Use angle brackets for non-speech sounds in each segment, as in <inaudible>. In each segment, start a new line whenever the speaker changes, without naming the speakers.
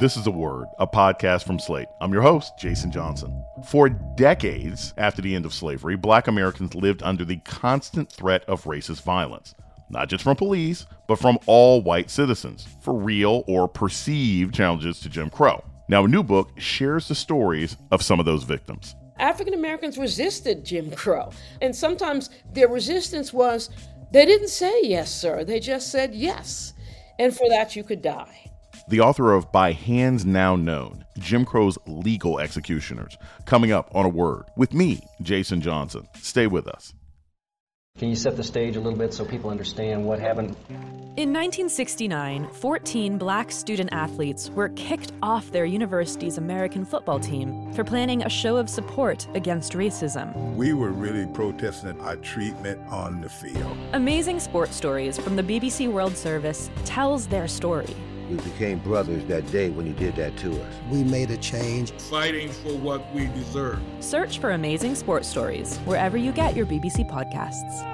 This is A Word, a podcast from Slate. I'm your host, Jason Johnson. For decades after the end of slavery, black Americans lived under the constant threat of racist violence, not just from police, but from all white citizens, for real or perceived challenges to Jim Crow. Now, a new book shares the stories of some of those victims.
African Americans resisted Jim Crow, and sometimes their resistance was they didn't say yes, sir, they just said yes. And for that, you could die
the author of By Hands Now Known Jim Crow's Legal Executioners, coming up on a word with me, Jason Johnson. Stay with us.
Can you set the stage a little bit so people understand what happened?
In 1969, 14 black student athletes were kicked off their university's American football team for planning a show of support against racism.
We were really protesting our treatment on the field.
Amazing Sports Stories from the BBC World Service tells their story
we became brothers that day when you did that to us.
We made a change.
Fighting for what we deserve.
Search for Amazing Sports Stories wherever you get your BBC podcasts.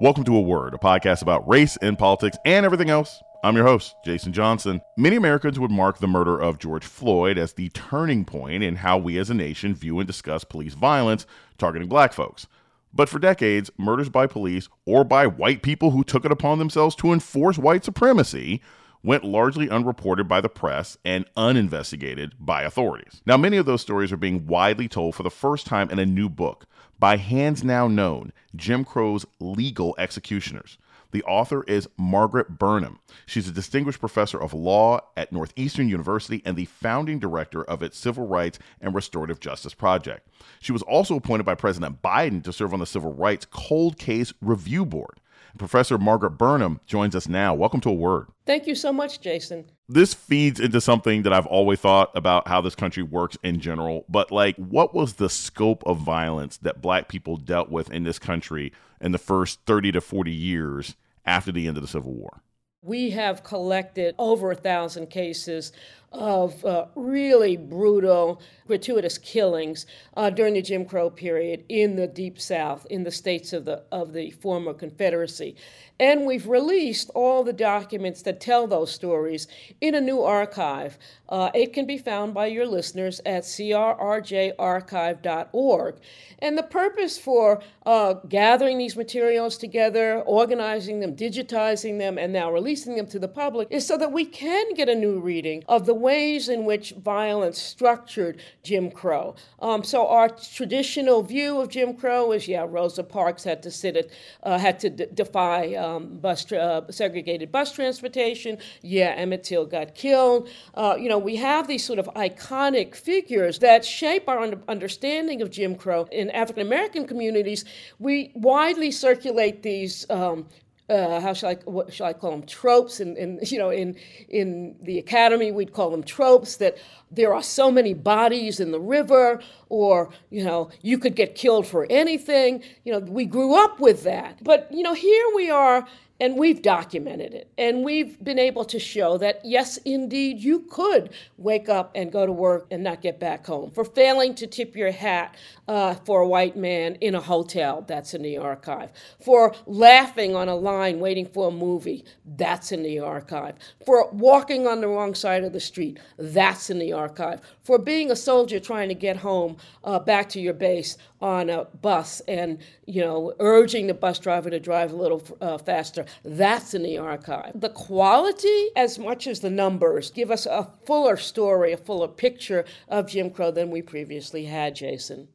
Welcome to A Word, a podcast about race and politics and everything else I'm your host, Jason Johnson. Many Americans would mark the murder of George Floyd as the turning point in how we as a nation view and discuss police violence targeting black folks. But for decades, murders by police or by white people who took it upon themselves to enforce white supremacy went largely unreported by the press and uninvestigated by authorities. Now, many of those stories are being widely told for the first time in a new book by hands now known Jim Crow's Legal Executioners. The author is Margaret Burnham. She's a distinguished professor of law at Northeastern University and the founding director of its Civil Rights and Restorative Justice Project. She was also appointed by President Biden to serve on the Civil Rights Cold Case Review Board. Professor Margaret Burnham joins us now. Welcome to a word.
Thank you so much, Jason.
This feeds into something that I've always thought about how this country works in general. But, like, what was the scope of violence that black people dealt with in this country in the first 30 to 40 years after the end of the Civil War?
We have collected over a thousand cases of uh, really brutal, gratuitous killings uh, during the Jim Crow period in the Deep South, in the states of the of the former Confederacy, and we've released all the documents that tell those stories in a new archive. Uh, it can be found by your listeners at crrjarchive.org. And the purpose for uh, gathering these materials together, organizing them, digitizing them, and now releasing them to the public is so that we can get a new reading of the ways in which violence structured Jim Crow. Um, so our traditional view of Jim Crow is, yeah, Rosa Parks had to sit at, uh, had to d- defy um, bus tra- uh, segregated bus transportation. Yeah, Emmett Till got killed. Uh, you know, we have these sort of iconic figures that shape our un- understanding of Jim Crow in African American communities. We widely circulate these um, uh, how shall I what shall I call them tropes and in, in, <laughs> you know in in the academy. We'd call them tropes that there are so many bodies in the river or you know you could get killed for anything. You know we grew up with that. But you know here we are and we've documented it. And we've been able to show that, yes, indeed, you could wake up and go to work and not get back home. For failing to tip your hat uh, for a white man in a hotel, that's in the archive. For laughing on a line waiting for a movie, that's in the archive. For walking on the wrong side of the street, that's in the archive. For being a soldier trying to get home uh, back to your base on a bus and, you know, urging the bus driver to drive a little uh, faster, that's in the archive. The quality, as much as the numbers, give us a fuller story, a fuller picture of Jim Crow than we previously had, Jason.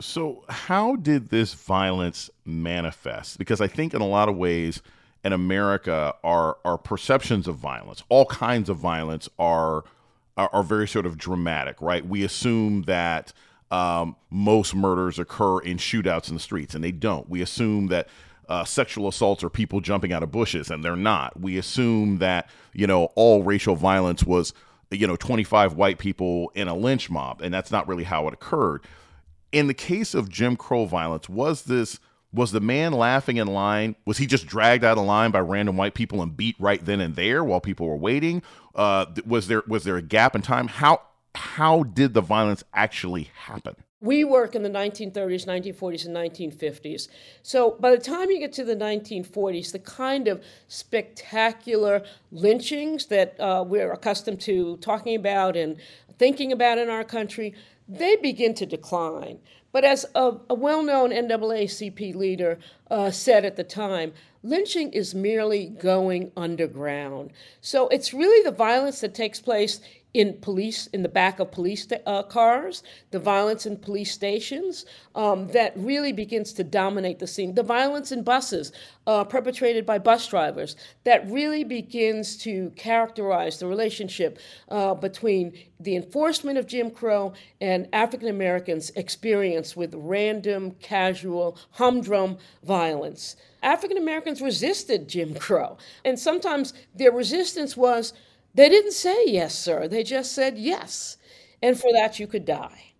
So, how did this violence manifest? Because I think in a lot of ways in America, our, our perceptions of violence, all kinds of violence, are, are, are very sort of dramatic, right? We assume that um, most murders occur in shootouts in the streets, and they don't. We assume that uh, sexual assaults are people jumping out of bushes, and they're not. We assume that you know all racial violence was you know 25 white people in a lynch mob, and that's not really how it occurred. In the case of Jim Crow violence, was this was the man laughing in line? Was he just dragged out of line by random white people and beat right then and there while people were waiting? Uh, was there was there a gap in time? How how did the violence actually happen?
We work in the 1930s, 1940s, and 1950s. So by the time you get to the 1940s, the kind of spectacular lynchings that uh, we're accustomed to talking about and thinking about in our country, they begin to decline. But as a, a well known NAACP leader uh, said at the time, lynching is merely going underground. So it's really the violence that takes place in police in the back of police uh, cars, the violence in police stations um, that really begins to dominate the scene. The violence in buses uh, perpetrated by bus drivers that really begins to characterize the relationship uh, between the enforcement of Jim Crow and African Americans' experience with random, casual, humdrum violence. African Americans resisted Jim Crow, and sometimes their resistance was they didn't say yes, sir. They just said yes. And for that, you could die.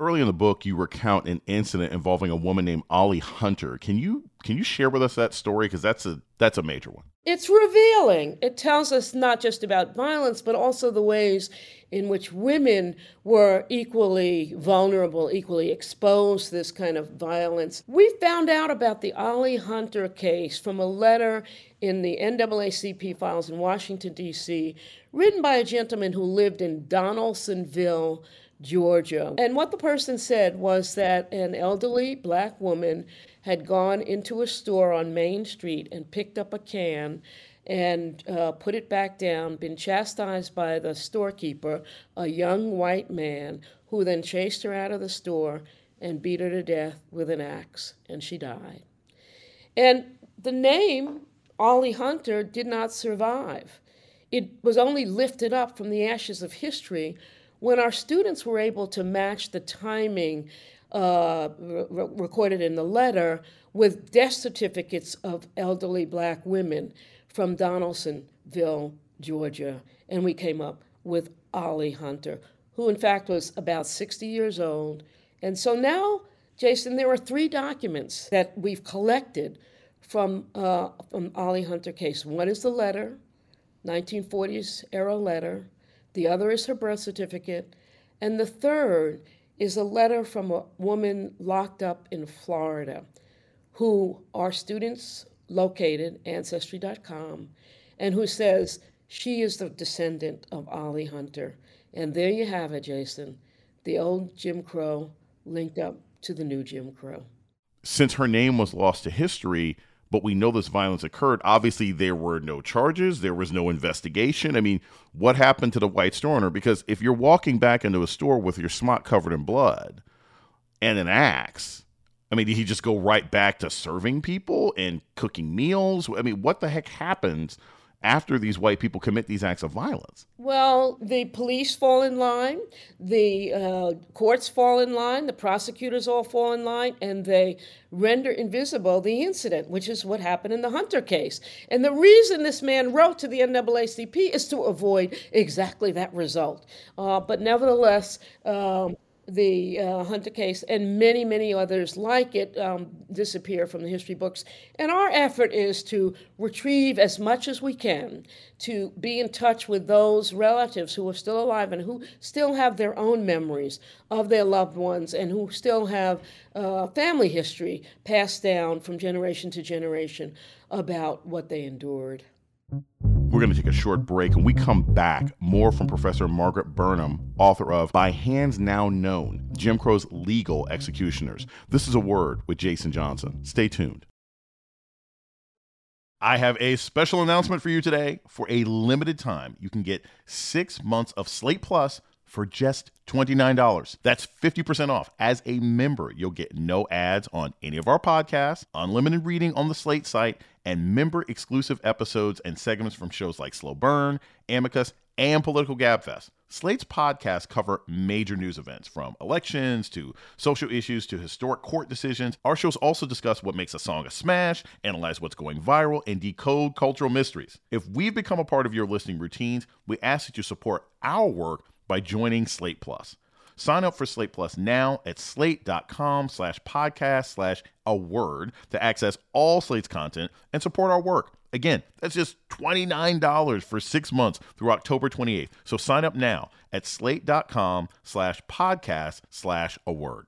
Early in the book, you recount an incident involving a woman named Ollie Hunter. Can you can you share with us that story? Because that's a that's a major one.
It's revealing. It tells us not just about violence, but also the ways in which women were equally vulnerable, equally exposed to this kind of violence. We found out about the Ollie Hunter case from a letter in the NAACP files in Washington, D.C., written by a gentleman who lived in Donalsonville, Georgia. And what the person said was that an elderly black woman had gone into a store on Main Street and picked up a can and uh, put it back down, been chastised by the storekeeper, a young white man, who then chased her out of the store and beat her to death with an axe, and she died. And the name Ollie Hunter did not survive. It was only lifted up from the ashes of history when our students were able to match the timing uh, re- recorded in the letter with death certificates of elderly black women from Donalsonville, Georgia. And we came up with Ollie Hunter, who in fact was about 60 years old. And so now, Jason, there are three documents that we've collected from, uh, from Ollie Hunter case. One is the letter, 1940s era letter. The other is her birth certificate. And the third is a letter from a woman locked up in Florida who our students located, Ancestry.com, and who says she is the descendant of Ollie Hunter. And there you have it, Jason. The old Jim Crow linked up to the new Jim Crow.
Since her name was lost to history, but we know this violence occurred. Obviously, there were no charges, there was no investigation. I mean, what happened to the white store owner? Because if you're walking back into a store with your smock covered in blood and an axe, I mean, did he just go right back to serving people and cooking meals? I mean, what the heck happens after these white people commit these acts of violence?
Well, the police fall in line, the uh, courts fall in line, the prosecutors all fall in line, and they render invisible the incident, which is what happened in the Hunter case. And the reason this man wrote to the NAACP is to avoid exactly that result. Uh, but nevertheless, um, the uh, Hunter case and many, many others like it um, disappear from the history books. And our effort is to retrieve as much as we can to be in touch with those relatives who are still alive and who still have their own memories of their loved ones and who still have uh, family history passed down from generation to generation about what they endured.
We're going to take a short break and we come back. More from Professor Margaret Burnham, author of By Hands Now Known Jim Crow's Legal Executioners. This is a word with Jason Johnson. Stay tuned. I have a special announcement for you today. For a limited time, you can get six months of Slate Plus for just $29. That's 50% off. As a member, you'll get no ads on any of our podcasts, unlimited reading on the Slate site, and member exclusive episodes and segments from shows like Slow Burn, Amicus, and Political Gabfest. Slate's podcasts cover major news events from elections to social issues to historic court decisions. Our shows also discuss what makes a song a smash, analyze what's going viral, and decode cultural mysteries. If we've become a part of your listening routines, we ask that you support our work by joining Slate Plus. Sign up for Slate Plus now at slate.com slash podcast slash a word to access all Slate's content and support our work. Again, that's just $29 for six months through October 28th. So sign up now at slate.com slash podcast slash a word.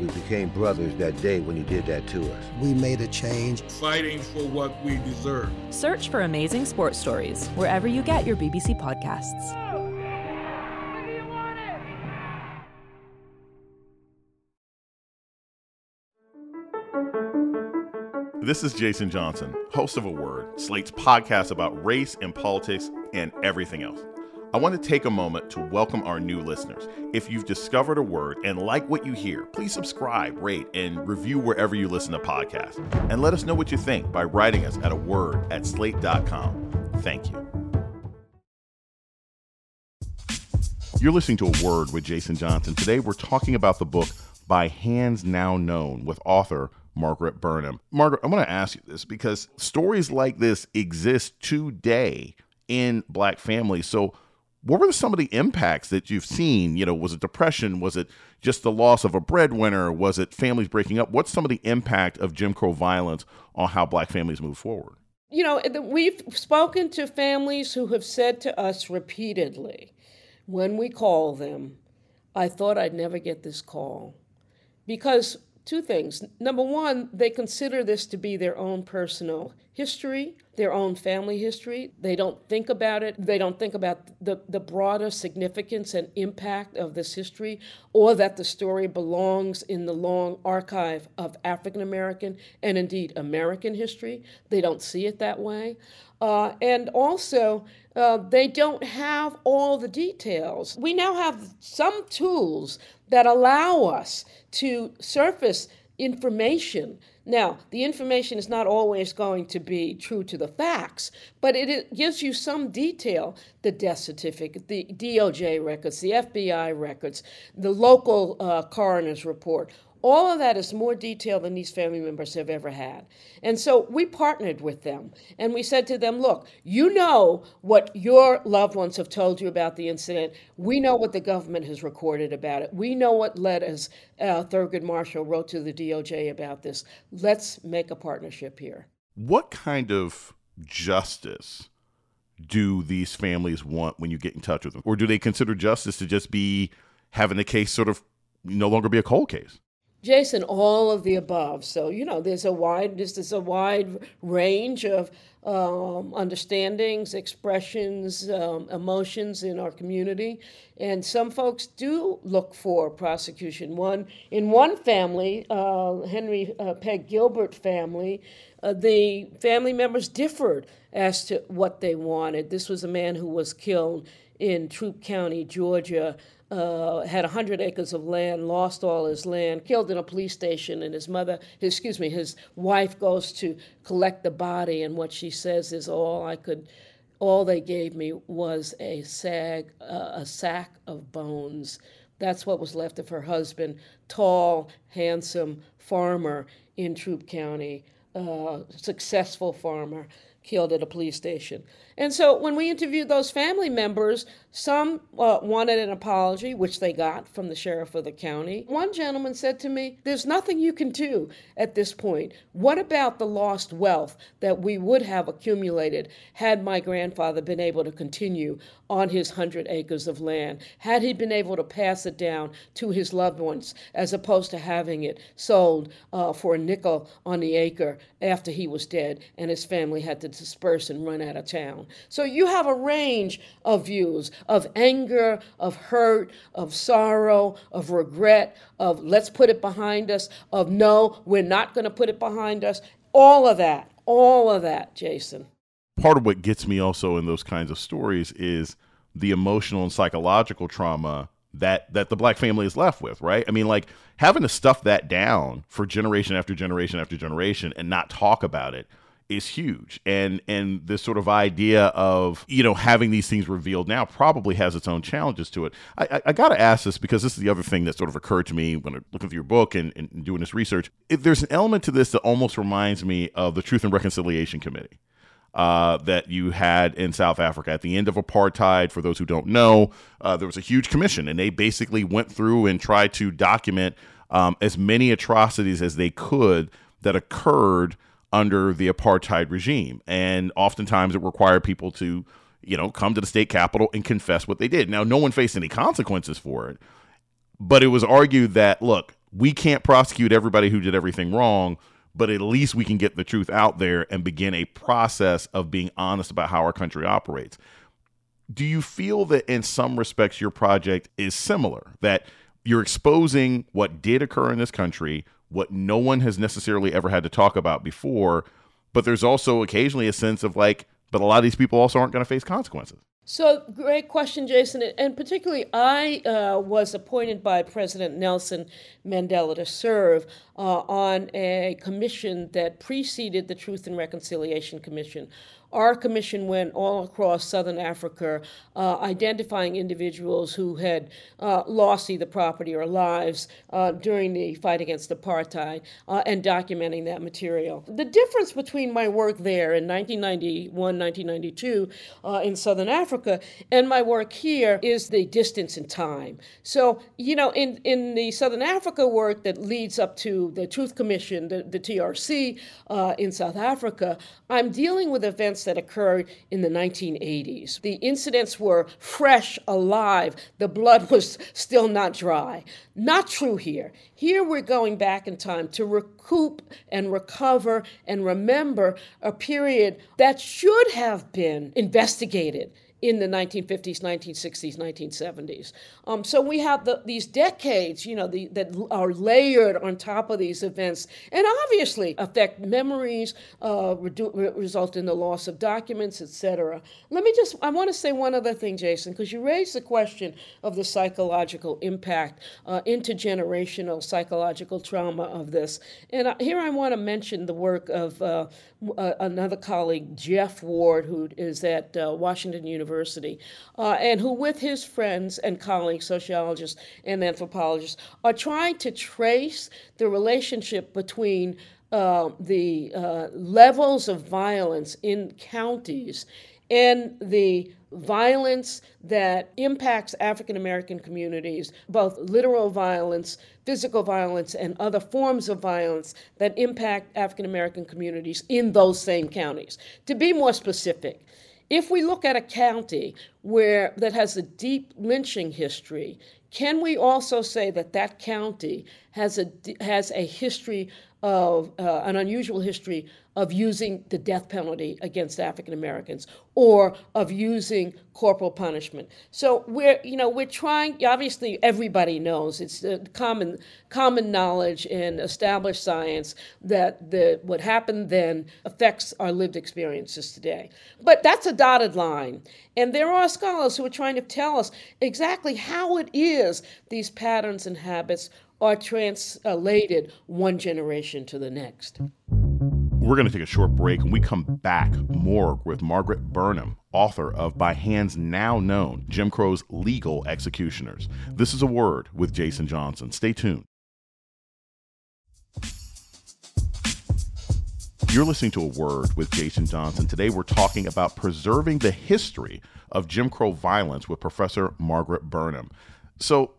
We became brothers that day when you did that to us.
We made a change.
Fighting for what we deserve.
Search for Amazing Sports Stories wherever you get your BBC podcasts.
This is Jason Johnson, host of A Word, Slate's podcast about race and politics and everything else. I want to take a moment to welcome our new listeners. If you've discovered a word and like what you hear, please subscribe, rate, and review wherever you listen to podcasts. And let us know what you think by writing us at a word at slate.com. Thank you. You're listening to A Word with Jason Johnson. Today we're talking about the book By Hands Now Known with author Margaret Burnham. Margaret, I want to ask you this because stories like this exist today in black families. So, what were some of the impacts that you've seen? You know, was it depression? Was it just the loss of a breadwinner? Was it families breaking up? What's some of the impact of Jim Crow violence on how black families move forward?
You know, we've spoken to families who have said to us repeatedly when we call them, I thought I'd never get this call. Because two things. Number one, they consider this to be their own personal history, their own family history. They don't think about it. They don't think about the, the broader significance and impact of this history, or that the story belongs in the long archive of African American and indeed American history. They don't see it that way. Uh, and also, uh, they don't have all the details. We now have some tools that allow us to surface information. Now, the information is not always going to be true to the facts, but it, it, gives you some detail the death certificate, the DOJ records, the FBI records, the local uh, coroner's report. All of that is more detail than these family members have ever had. And so we partnered with them and we said to them, look, you know what your loved ones have told you about the incident. We know what the government has recorded about it. We know what letters uh, Thurgood Marshall wrote to the DOJ about this. Let's make a partnership here.
What kind of justice do these families want when you get in touch with them? Or do they consider justice to just be having the case sort of no longer be a cold case?
Jason, all of the above. So you know, there's a wide this is a wide range of um, understandings, expressions, um, emotions in our community, and some folks do look for prosecution. One in one family, uh, Henry uh, Peg Gilbert family, uh, the family members differed as to what they wanted. This was a man who was killed in Troup County, Georgia uh, had 100 acres of land, lost all his land, killed in a police station, and his mother, excuse me, his wife goes to collect the body, and what she says is, all I could, all they gave me was a sag, uh, a sack of bones. That's what was left of her husband, tall, handsome farmer in Troup County, uh, successful farmer killed at a police station. And so when we interviewed those family members, some uh, wanted an apology, which they got from the sheriff of the county. One gentleman said to me, There's nothing you can do at this point. What about the lost wealth that we would have accumulated had my grandfather been able to continue on his 100 acres of land? Had he been able to pass it down to his loved ones as opposed to having it sold uh, for a nickel on the acre after he was dead and his family had to disperse and run out of town? So you have a range of views of anger, of hurt, of sorrow, of regret, of let's put it behind us, of no, we're not going to put it behind us. All of that, all of that, Jason.
Part of what gets me also in those kinds of stories is the emotional and psychological trauma that that the black family is left with, right? I mean, like having to stuff that down for generation after generation after generation and not talk about it is huge and and this sort of idea of you know having these things revealed now probably has its own challenges to it i, I, I gotta ask this because this is the other thing that sort of occurred to me when looking through your book and, and doing this research if there's an element to this that almost reminds me of the truth and reconciliation committee uh, that you had in South Africa at the end of apartheid. For those who don't know, uh, there was a huge commission, and they basically went through and tried to document um, as many atrocities as they could that occurred under the apartheid regime. And oftentimes it required people to, you know, come to the state capitol and confess what they did. Now, no one faced any consequences for it, but it was argued that, look, we can't prosecute everybody who did everything wrong, but at least we can get the truth out there and begin a process of being honest about how our country operates. Do you feel that in some respects your project is similar? That you're exposing what did occur in this country, what no one has necessarily ever had to talk about before, but there's also occasionally a sense of like, but a lot of these people also aren't going to face consequences.
So, great question, Jason. And particularly, I uh, was appointed by President Nelson Mandela to serve uh, on a commission that preceded the Truth and Reconciliation Commission our commission went all across southern Africa, uh, identifying individuals who had uh, lost either property or lives uh, during the fight against apartheid uh, and documenting that material. The difference between my work there in 1991, 1992 uh, in southern Africa and my work here is the distance in time. So, you know, in, in the southern Africa work that leads up to the Truth Commission, the, the TRC uh, in South Africa, I'm dealing with events that occurred in the 1980s. The incidents were fresh, alive. The blood was still not dry. Not true here. Here we're going back in time to recoup and recover and remember a period that should have been investigated in the 1950s, 1960s, 1970s. Um, so we have the, these decades, you know, the, that are layered on top of these events, and obviously affect memories, uh, redu- result in the loss of documents, etc. Let me just, I want to say one other thing, Jason, because you raised the question of the psychological impact, uh, intergenerational psychological trauma of this, and uh, here I want to mention the work of uh, another colleague, Geoff Ward, who is at uh, Washington University. University, uh, and who, with his friends and colleagues, sociologists and anthropologists, are trying to trace the relationship between uh, the uh, levels of violence in counties and the violence that impacts African American communities, both literal violence, physical violence, and other forms of violence that impact African American communities in those same counties. To be more specific, if we look at a county where that has a deep lynching history, can we also say that that county has a has a history of uh, an unusual history of using the death penalty against African Americans or of using corporal punishment. So we're you know we're trying obviously everybody knows it's common common knowledge and established science that the what happened then affects our lived experiences today. But that's a dotted line. And there are scholars who are trying to tell us exactly how it is these patterns and habits are translated one generation to the next.
We're going to take a short break and we come back more with Margaret Burnham, author of By Hands Now Known Jim Crow's Legal Executioners. This is a word with Jason Johnson. Stay tuned. You're listening to a word with Jason Johnson. Today we're talking about preserving the history of Jim Crow violence with Professor Margaret Burnham. So,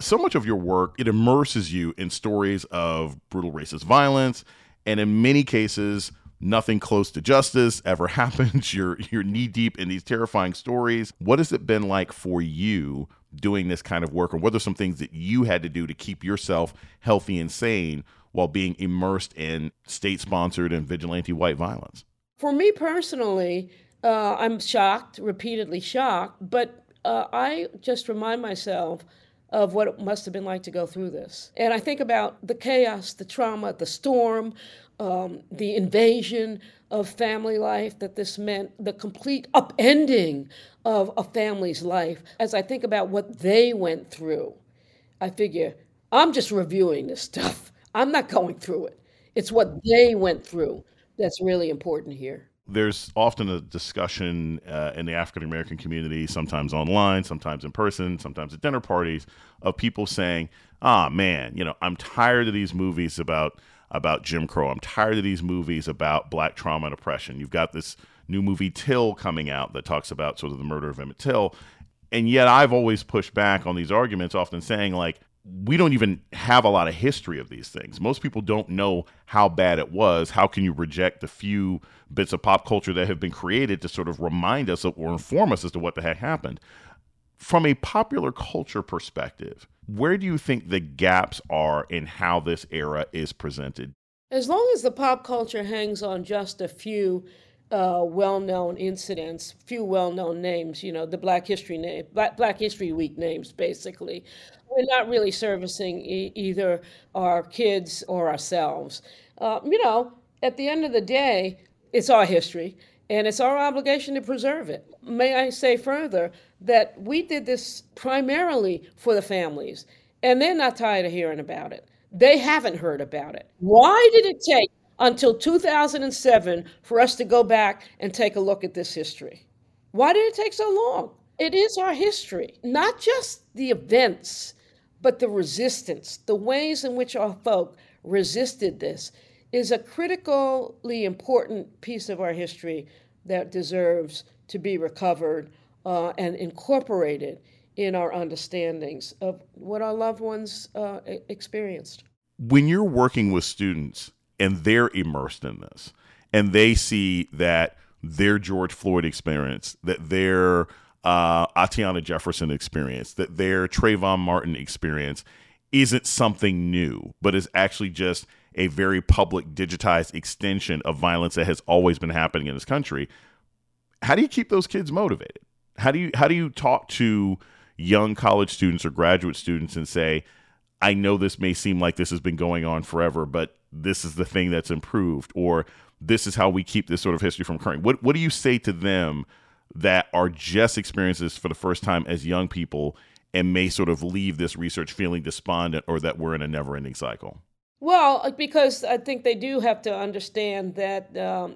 so much of your work it immerses you in stories of brutal racist violence and in many cases nothing close to justice ever <laughs> happens. You're you're knee deep in these terrifying stories. What has it been like for you doing this kind of work or what are some things that you had to do to keep yourself healthy and sane while being immersed in state sponsored and vigilante white violence?
For me personally uh, i'm shocked repeatedly shocked but uh, i just remind myself of what it must have been like to go through this. And I think about the chaos, the trauma, the storm, um, the invasion of family life that this meant, the complete upending of a family's life. As I think about what they went through, I figure I'm just reviewing this stuff. I'm not going through it. It's what they went through that's really important here
there's often a discussion uh, in the African American community, sometimes online, sometimes in person, sometimes at dinner parties, of people saying, "Ah, man, you know, I'm tired of these movies about about Jim Crow. I'm tired of these movies about black trauma and oppression. You've got this new movie Till coming out that talks about sort of the murder of Emmett Till. And yet I've always pushed back on these arguments, often saying, like, we don't even have a lot of history of these things. Most people don't know how bad it was. How can you reject the few bits of pop culture that have been created to sort of remind us or inform us as to what the heck happened? From a popular culture perspective, where do you think the gaps are in how this era is presented?
As long as the pop culture hangs on just a few uh, well-known incidents, few well-known names, you know, the Black History name, Black, Black History Week names, basically, we're not really servicing e- either our kids or ourselves. Uh, you know, at the end of the day, it's our history, and it's our obligation to preserve it. May I say further that we did this primarily for the families, and they're not tired of hearing about it. They haven't heard about it. Why did it take until 2007 for us to go back and take a look at this history? Why did it take so long? It is our history, not just the events but the resistance, the ways in which our folk resisted this, is a critically important piece of our history that deserves to be recovered uh, and incorporated in our understandings of what our loved ones uh, experienced.
When you're working with students and they're immersed in this, and they see that their George Floyd experience, that their uh, Atiana Jefferson experience, that their Trayvon Martin experience isn't something new, but is actually just a very public, digitized extension of violence that has always been happening in this country. How do you keep those kids motivated? How do you how do you talk to young college students or graduate students and say, I know this may seem like this has been going on forever, but this is the thing that's improved, or this is how we keep this sort of history from occurring. What what do you say to them that are just experiences for the first time as young people and may sort of leave this research feeling despondent or that we're in a never ending cycle?
Well, uh, because I think they do have to understand that um,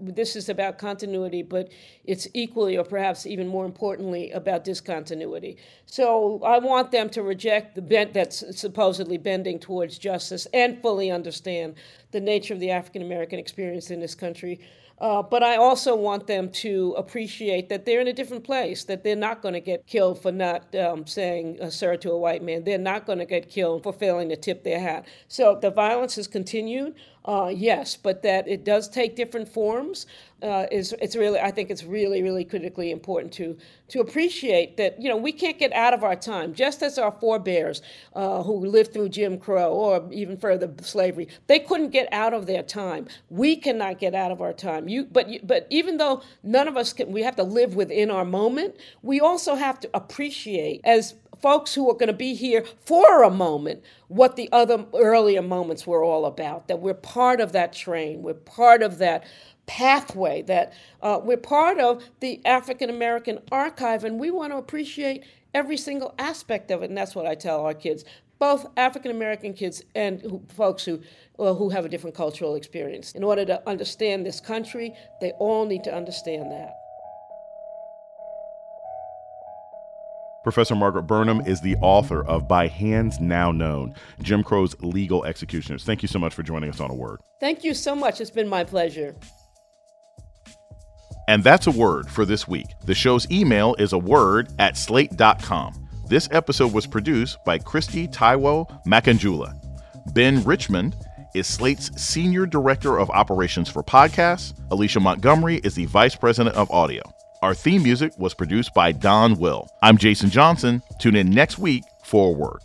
this is about continuity, but it's equally, or perhaps even more importantly, about discontinuity. So I want them to reject the bent that's supposedly bending towards justice and fully understand the nature of the African American experience in this country uh, but I also want them to appreciate that they're in a different place, that they're not going to get killed for not um, saying uh, sir to a white man. They're not going to get killed for failing to tip their hat. So the violence has continued. Uh, yes, but that it does take different forms uh, is it's really I think it's really really critically important to to appreciate that you know we can't get out of our time. Just as our forebears uh, who lived through Jim Crow or even further slavery they couldn't get out of their time. We cannot get out of our time. You but but even though none of us can we have to live within our moment we also have to appreciate as folks who are going to be here for a moment what the other earlier moments were all about, that we're part of that train, we're part of that pathway, that uh, we're part of the African American archive, and we want to appreciate every single aspect of it. And that's what I tell our kids, both African American kids and who, folks who, well, who have a different cultural experience. In order to understand this country, they all need to understand that.
Professor Margaret Burnham is the author of By Hands Now Known Jim Crow's Legal Executioners. Thank you so much for joining us on A Word.
Thank you so much. It's been my pleasure.
And that's a word for this week. The show's email is a word at slate.com. This episode was produced by Kristie Taiwo Makanjuola. Ben Richmond is Slate's Senior Director of Operations for Podcasts. Alicia Montgomery is the Vice President of Audio. Our theme music was produced by Don Will. I'm Jason Johnson. Tune in next week for word.